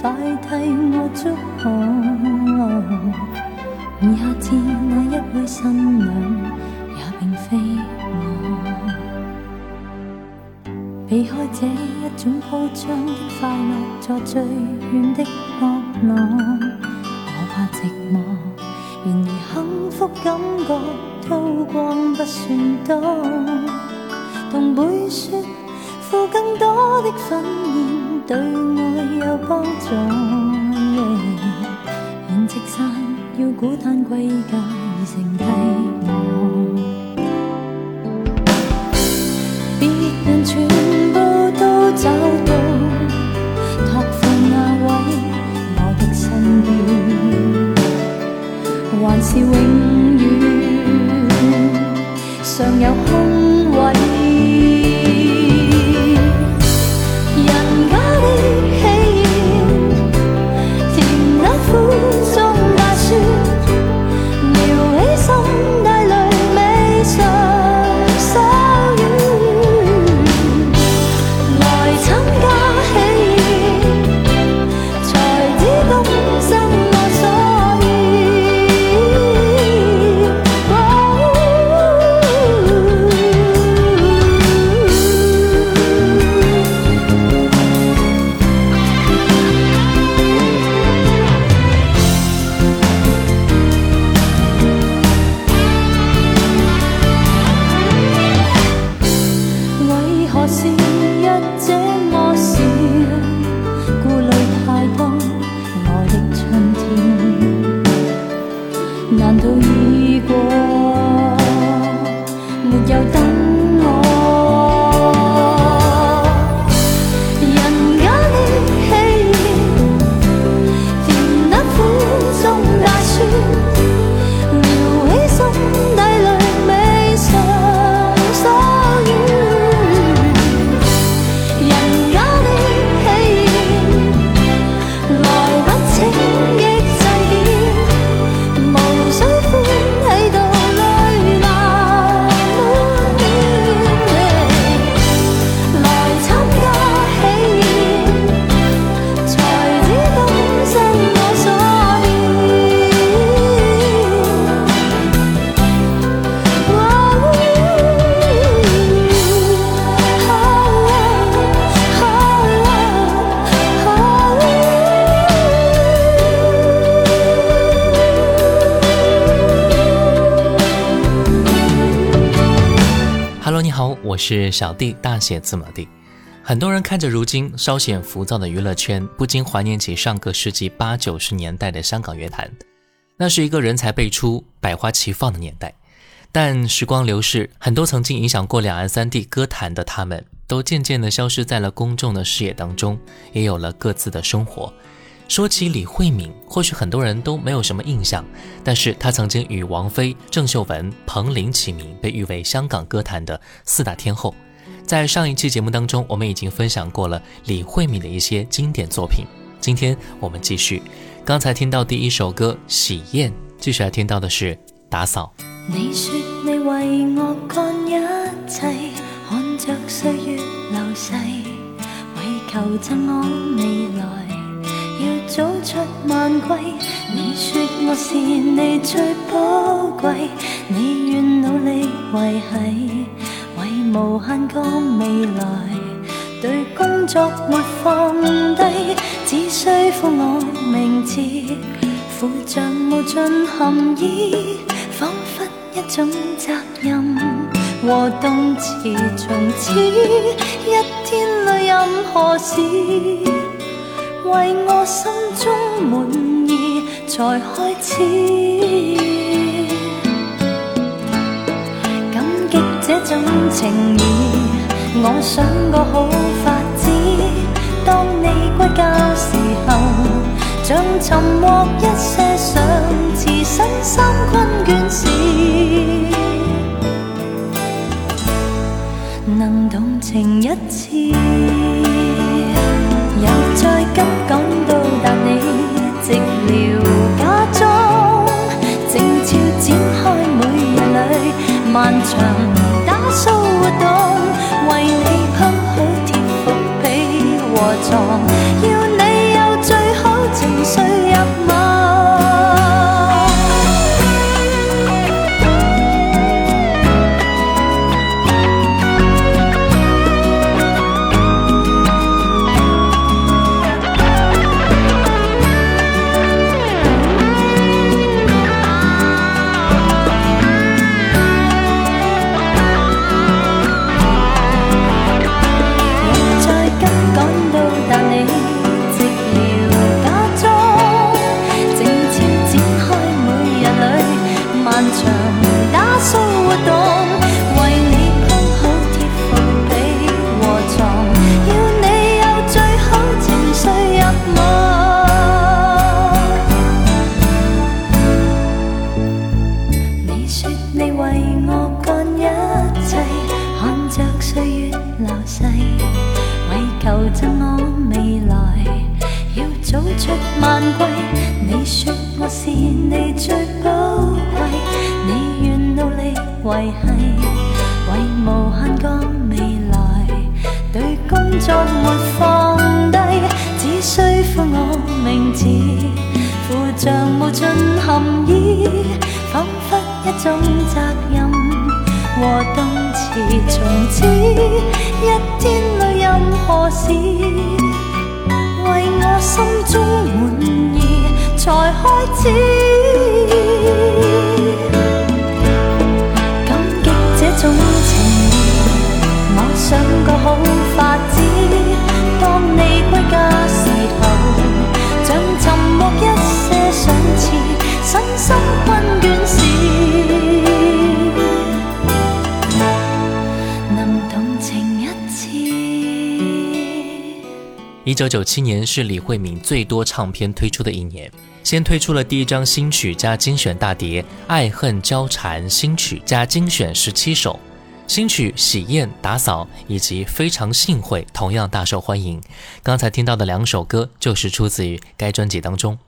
快替我祝贺。而下至那一位新娘，也并非我。避开这一种铺张的快乐，在最远的角落。我怕寂寞，然而幸福感觉都光不算多。同辈说，付更多的婚宴对爱有帮助。筵席散要孤单归家，已剩低是小弟，大写字母的。很多人看着如今稍显浮躁的娱乐圈，不禁怀念起上个世纪八九十年代的香港乐坛，那是一个人才辈出、百花齐放的年代。但时光流逝，很多曾经影响过两岸三地歌坛的他们，都渐渐地消失在了公众的视野当中，也有了各自的生活。说起李慧敏，或许很多人都没有什么印象，但是她曾经与王菲、郑秀文、彭羚齐名，被誉为香港歌坛的四大天后。在上一期节目当中，我们已经分享过了李慧敏的一些经典作品。今天我们继续，刚才听到第一首歌《喜宴》，继续来听到的是《打扫》。你说你为我幹一切，看着岁月流逝，为求赠我未来，要早出晚归。你说我是你最宝贵，你愿努力维系，为无限个未来，对工作没放低，只需呼我名字，附着无尽含义，仿佛一种责任和动词。从此一天里任何事，为我心中满意才开始。感激这种情谊，我想个好法子。当你归家时候，像寻获一些上次身心困倦时，能动情一次，漫长。打扫活动，种责任和动词。从此一天里任何事，为我心中满意才开始。感激这种情誼，我想个好法子。九九七年是李慧敏最多唱片推出的一年，先推出了第一张新曲加精选大碟《爱恨交缠》新曲加精选十七首，新曲《喜宴》打扫以及非常幸会同样大受欢迎。刚才听到的两首歌就是出自于该专辑当中。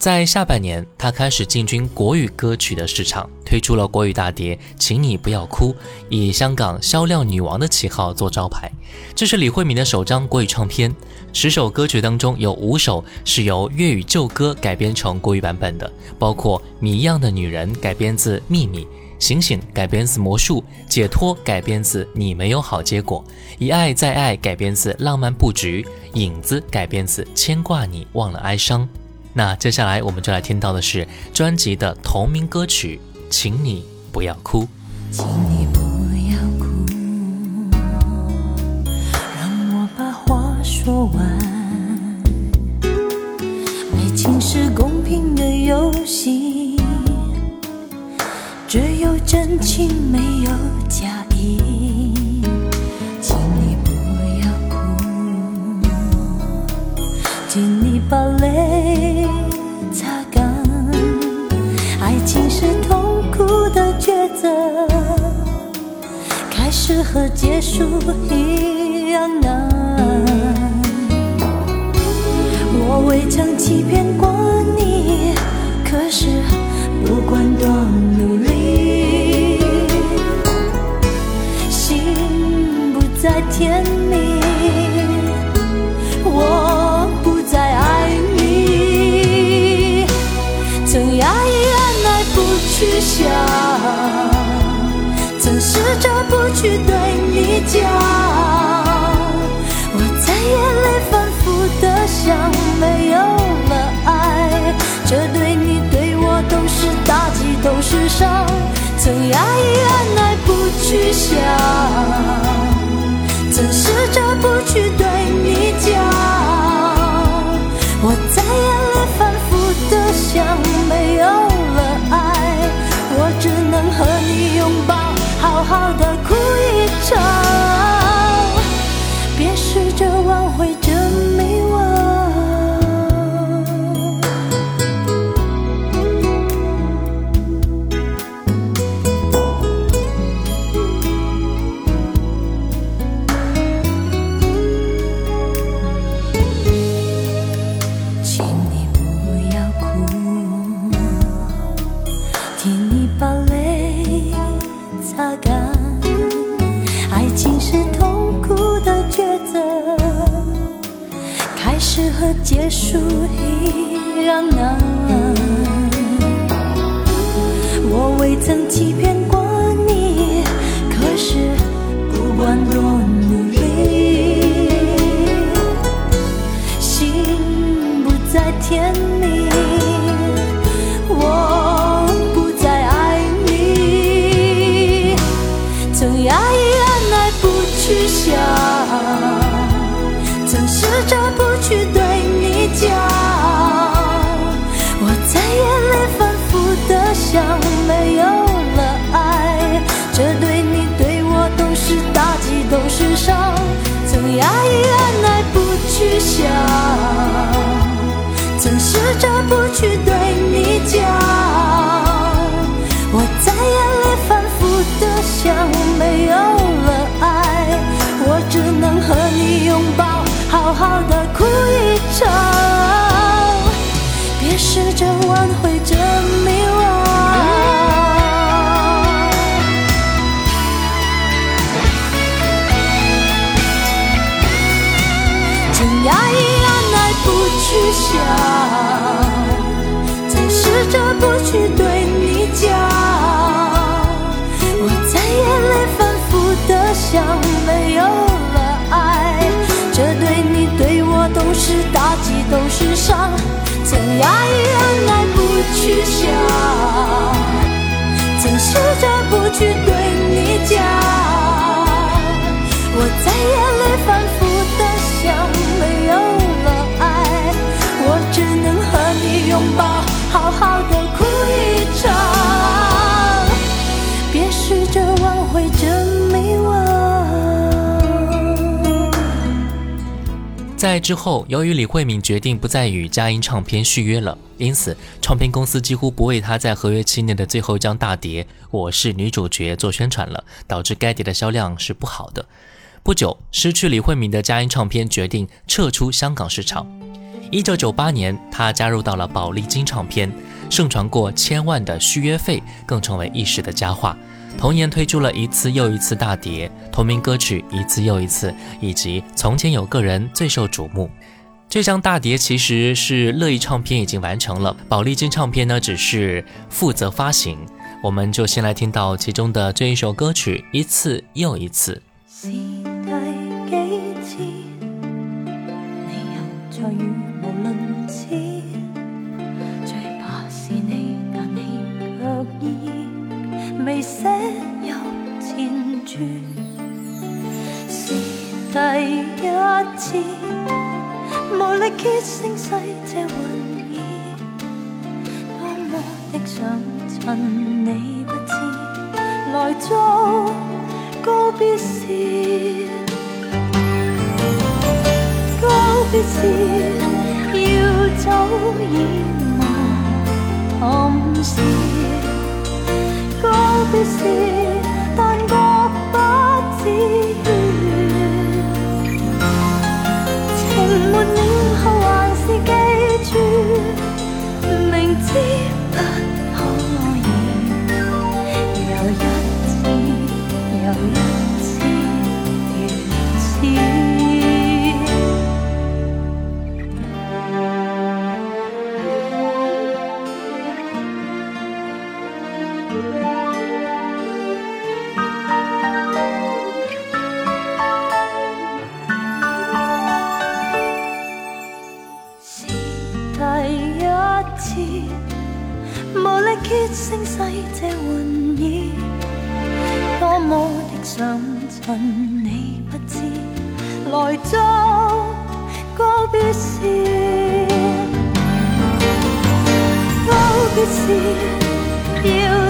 在下半年，她开始进军国语歌曲的市场，推出了国语大碟《请你不要哭》，以香港销量女王的旗号做招牌。这是李慧敏的首张国语唱片，十首歌曲当中有五首是由粤语旧歌改编成国语版本的，包括《谜一样的女人》改编自《秘密》，《醒醒》改编自《魔术》，《解脱》改编自《你没有好结果》，《一爱再爱》改编自《浪漫布局》，《影子》改编自《牵挂你忘了哀伤》。那接下来我们就来听到的是专辑的同名歌曲《请你不要哭》。请你不要哭，让我把话说完。爱情是公平的游戏，只有真情没有假意。请你不要哭，请你把泪的开始和结束一样难。我未曾欺骗过你，可是不管多努力，心不再甜蜜，我不再爱你。曾压抑、按、不去想。试着不去对你讲，我在眼里反复的想，没有了爱，这对你对我都是打击，都是伤，曾压抑按耐不去想，曾试着不去树一样难。去想，曾试着不去对你讲，我在眼泪反复的想，没有了爱，这对你对我都是打击，都是伤。曾压抑按耐不去想，曾试着不去在之后，由于李慧敏决定不再与佳音唱片续约了，因此唱片公司几乎不为她在合约期内的最后一张大碟《我是女主角》做宣传了，导致该碟的销量是不好的。不久，失去李慧敏的佳音唱片决定撤出香港市场。一九九八年，她加入到了宝丽金唱片，盛传过千万的续约费，更成为一时的佳话。同年推出了一次又一次大碟，同名歌曲一次又一次，以及从前有个人最受瞩目。这张大碟其实是乐意唱片已经完成了，宝丽金唱片呢只是负责发行。我们就先来听到其中的这一首歌曲，一次又一次。第一次，無力竭聲嘶這玩意，多么的想趁你不知，來做。告別時，告別時要走已無憾事。告別時，沒了後還是記住，明知不可以，又一次。又一次如此。这玩意多么的想趁你不知来做告别时告别时要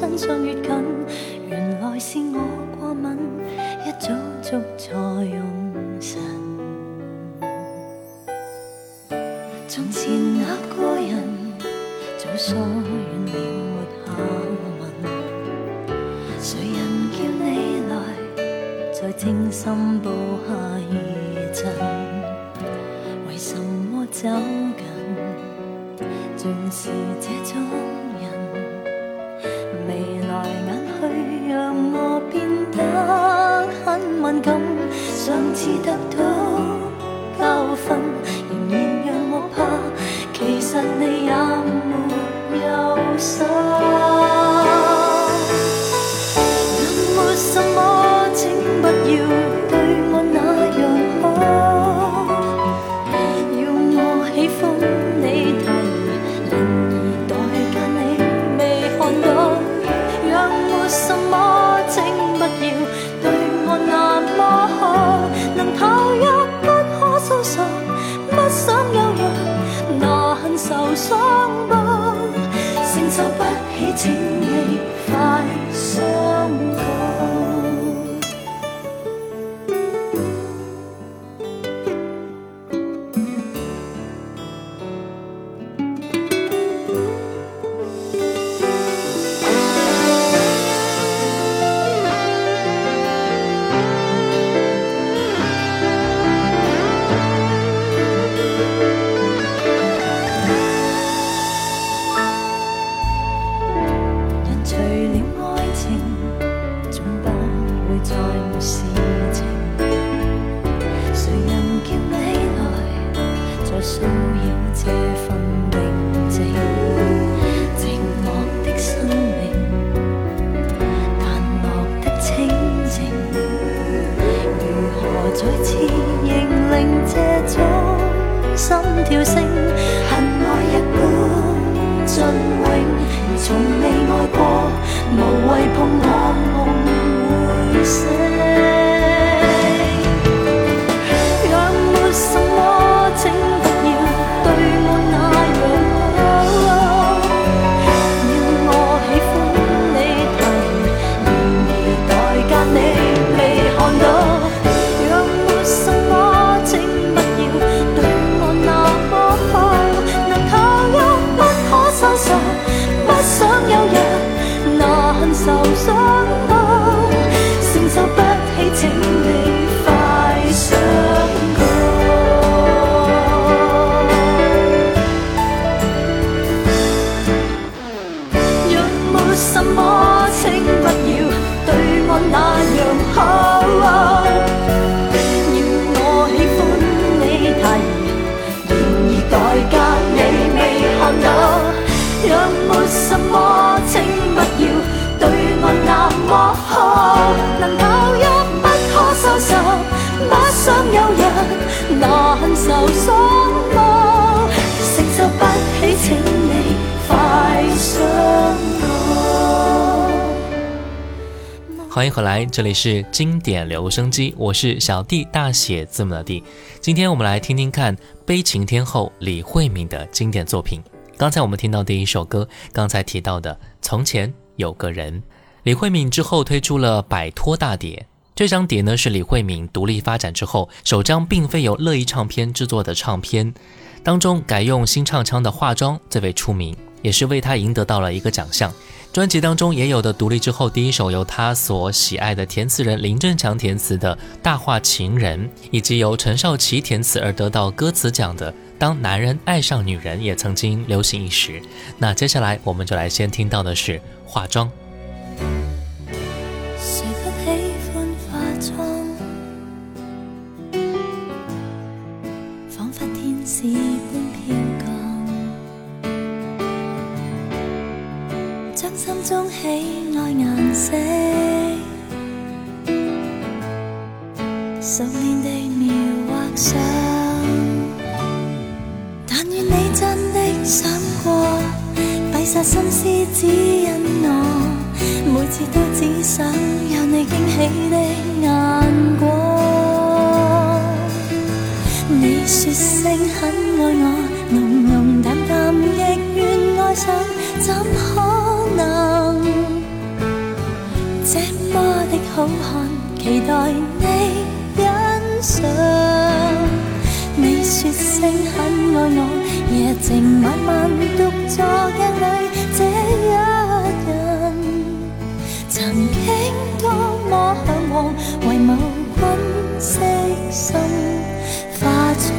身相越近，原来是我过敏，一早足错用神。从前那个人早丧。受伤都承受不起请你欢迎回来，这里是经典留声机，我是小弟，大写字母的弟。今天我们来听听看悲情天后李慧敏的经典作品。刚才我们听到第一首歌，刚才提到的《从前有个人》。李慧敏之后推出了《摆脱大碟》，这张碟呢是李慧敏独立发展之后首张并非由乐意唱片制作的唱片，当中改用新唱腔的化妆最为出名，也是为她赢得到了一个奖项。专辑当中也有的独立之后第一首由他所喜爱的填词人林振强填词的《大话情人》，以及由陈少琪填词而得到歌词奖的《当男人爱上女人》，也曾经流行一时。那接下来我们就来先听到的是《化妆》。熟练地描画上。但愿你真的想过，闭塞心思指引我。每次都只想有你惊喜的眼光。你说声很爱我，浓浓淡淡亦愿爱上，怎可好看？期待你欣赏。你说声很爱我，夜静晚晚独坐镜里，这一人曾经多么向往，为某君悉心化妆，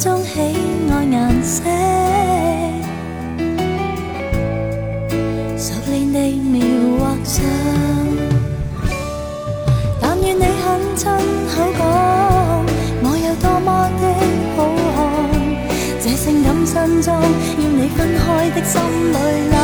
中喜爱颜色，熟练地描画上。但愿你肯亲口讲，我有多么的好看。这性感新裝，要你分开的心里冷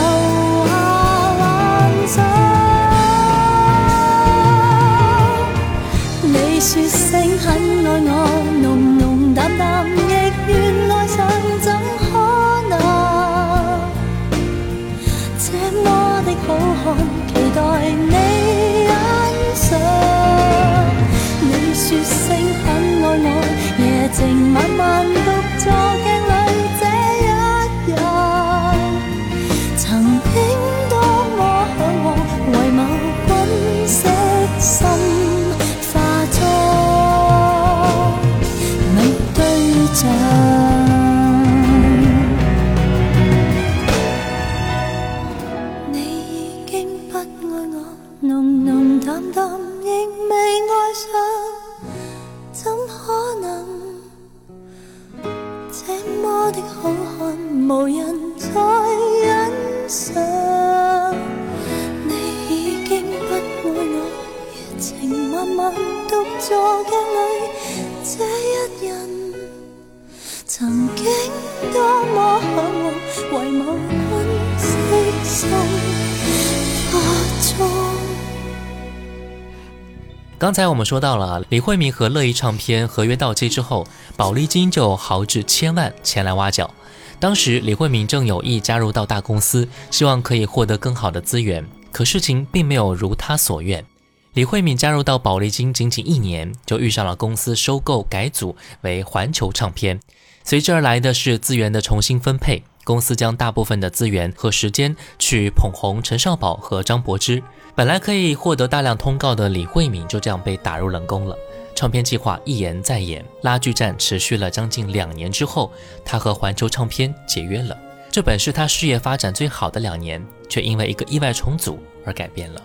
才我们说到了李慧敏和乐意唱片合约到期之后，宝丽金就豪掷千万前来挖角。当时李慧敏正有意加入到大公司，希望可以获得更好的资源，可事情并没有如她所愿。李慧敏加入到宝丽金仅仅一年，就遇上了公司收购改组为环球唱片，随之而来的是资源的重新分配。公司将大部分的资源和时间去捧红陈少宝和张柏芝。本来可以获得大量通告的李慧敏就这样被打入冷宫了。唱片计划一延再延，拉锯战持续了将近两年之后，她和环球唱片解约了。这本是她事业发展最好的两年，却因为一个意外重组而改变了。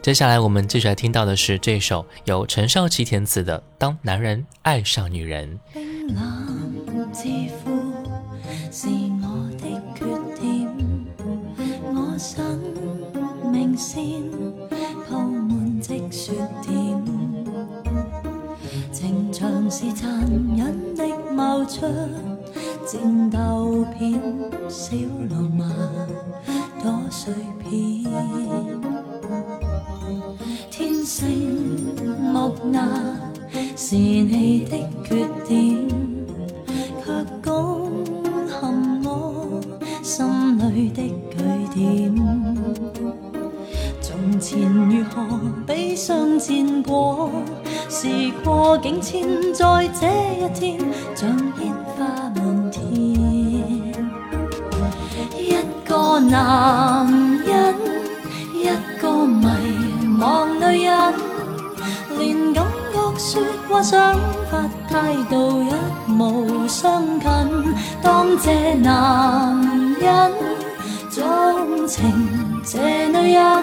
接下来我们继续来听到的是这首由陈少琪填词的《当男人爱上女人》。冷自負是我的缺點，我想线铺满积雪点情场是残忍的某出战斗片少浪漫多碎片。天性木讷是你的缺点却攻陷我心里的据点。从前如何比相战过？时过境迁，在这一天，像烟花满天。一个男人，一个迷惘女人，连感觉说话想法态度一无相近。当这男人钟情这女人，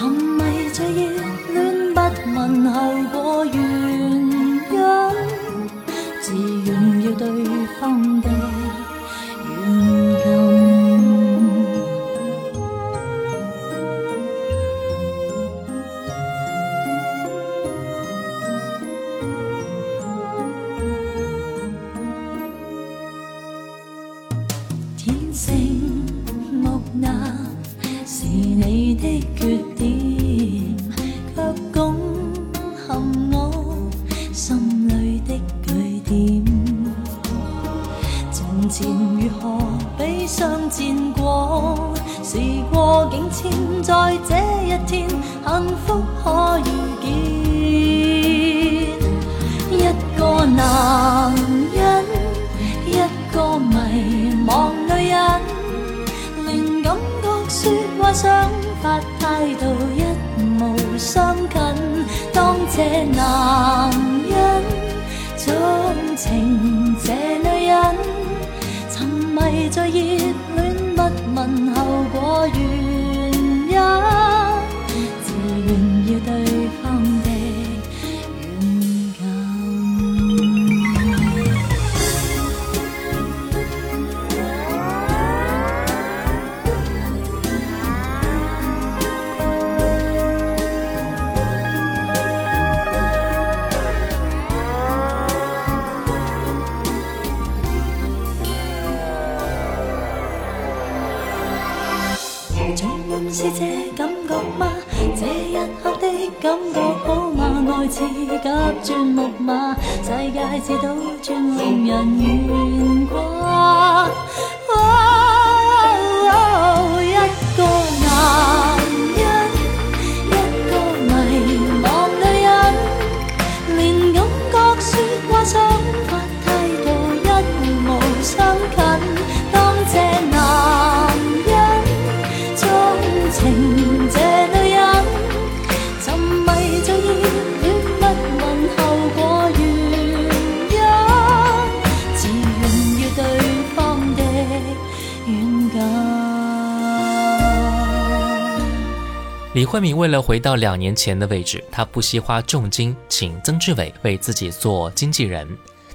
沉迷在热恋，不问后果想法态度一无相近。当这男人钟情这女人，沉迷在热恋，不问后果感觉好吗？爱似急转木马，世界似倒转，令人悬挂。李慧敏为了回到两年前的位置，她不惜花重金请曾志伟为自己做经纪人。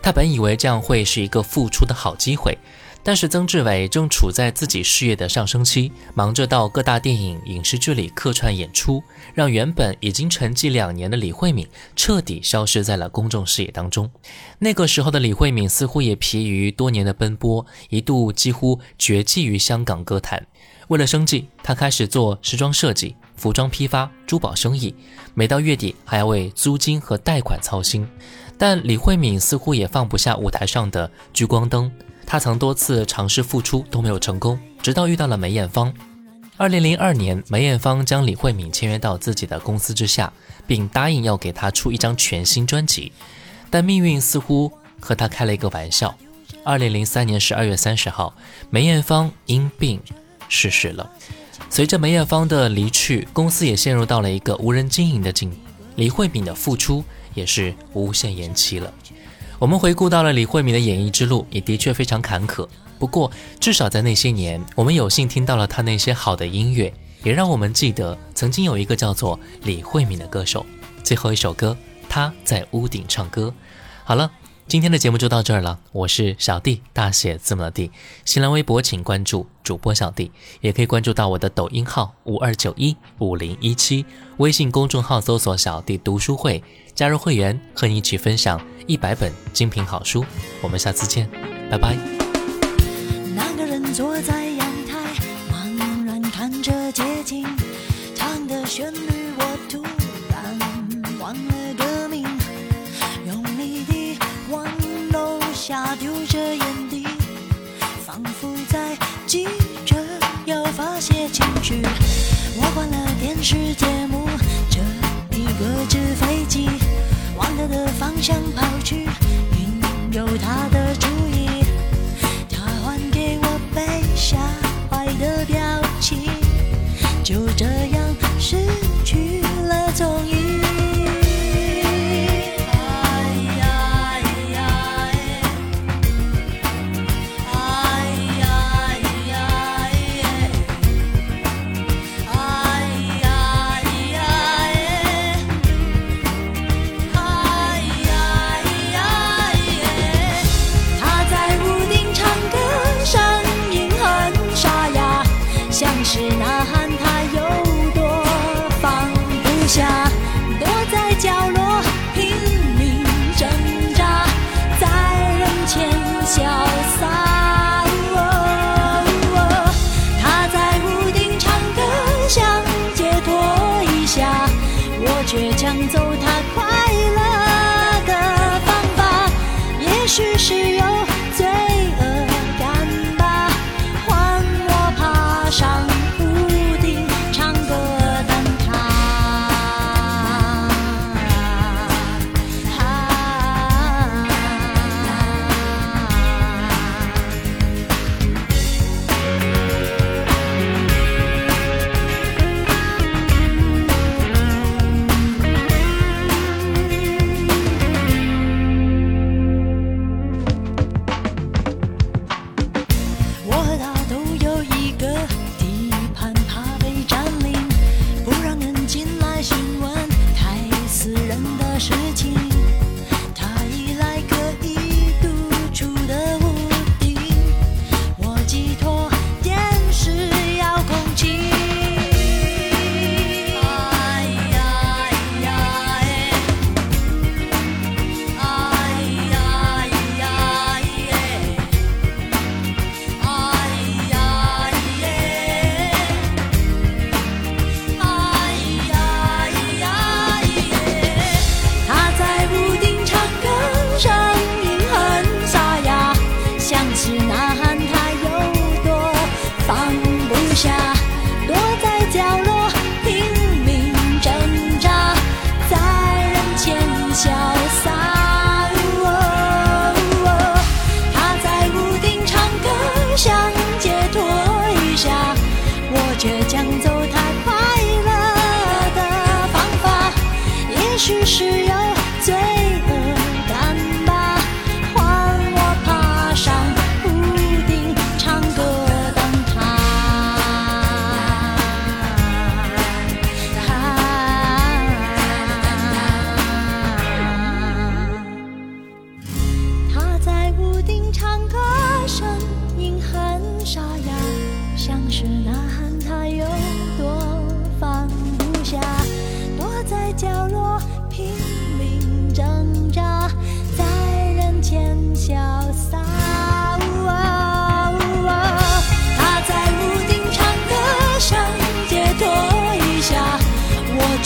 她本以为这样会是一个复出的好机会，但是曾志伟正处在自己事业的上升期，忙着到各大电影、影视剧里客串演出，让原本已经沉寂两年的李慧敏彻底消失在了公众视野当中。那个时候的李慧敏似乎也疲于多年的奔波，一度几乎绝迹于香港歌坛。为了生计，她开始做时装设计、服装批发、珠宝生意，每到月底还要为租金和贷款操心。但李慧敏似乎也放不下舞台上的聚光灯，她曾多次尝试复出都没有成功，直到遇到了梅艳芳。二零零二年，梅艳芳将李慧敏签约到自己的公司之下，并答应要给她出一张全新专辑。但命运似乎和她开了一个玩笑。二零零三年十二月三十号，梅艳芳因病逝世了。随着梅艳芳的离去，公司也陷入到了一个无人经营的境。李慧敏的复出也是无限延期了。我们回顾到了李慧敏的演艺之路，也的确非常坎坷。不过，至少在那些年，我们有幸听到了她那些好的音乐，也让我们记得曾经有一个叫做李慧敏的歌手。最后一首歌，她在屋顶唱歌。好了。今天的节目就到这儿了，我是小弟，大写字母的弟。新浪微博请关注主播小弟，也可以关注到我的抖音号五二九一五零一七，微信公众号搜索“小弟读书会”，加入会员，和你一起分享一百本精品好书。我们下次见，拜拜。那个人坐在阳台，茫然看着街景，唱的旋律。下丢着眼底仿佛在急着要发泄情绪。我关了电视节目折一个纸飞机往他的方向跑去。只是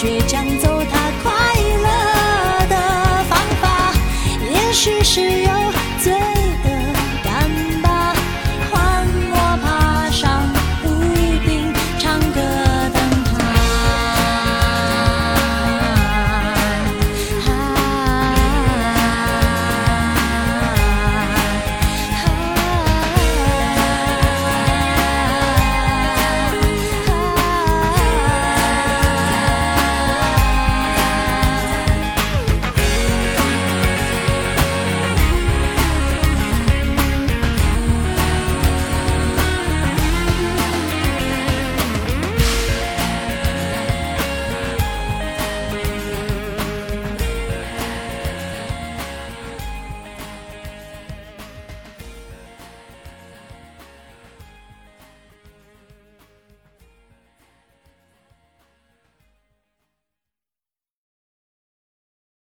倔强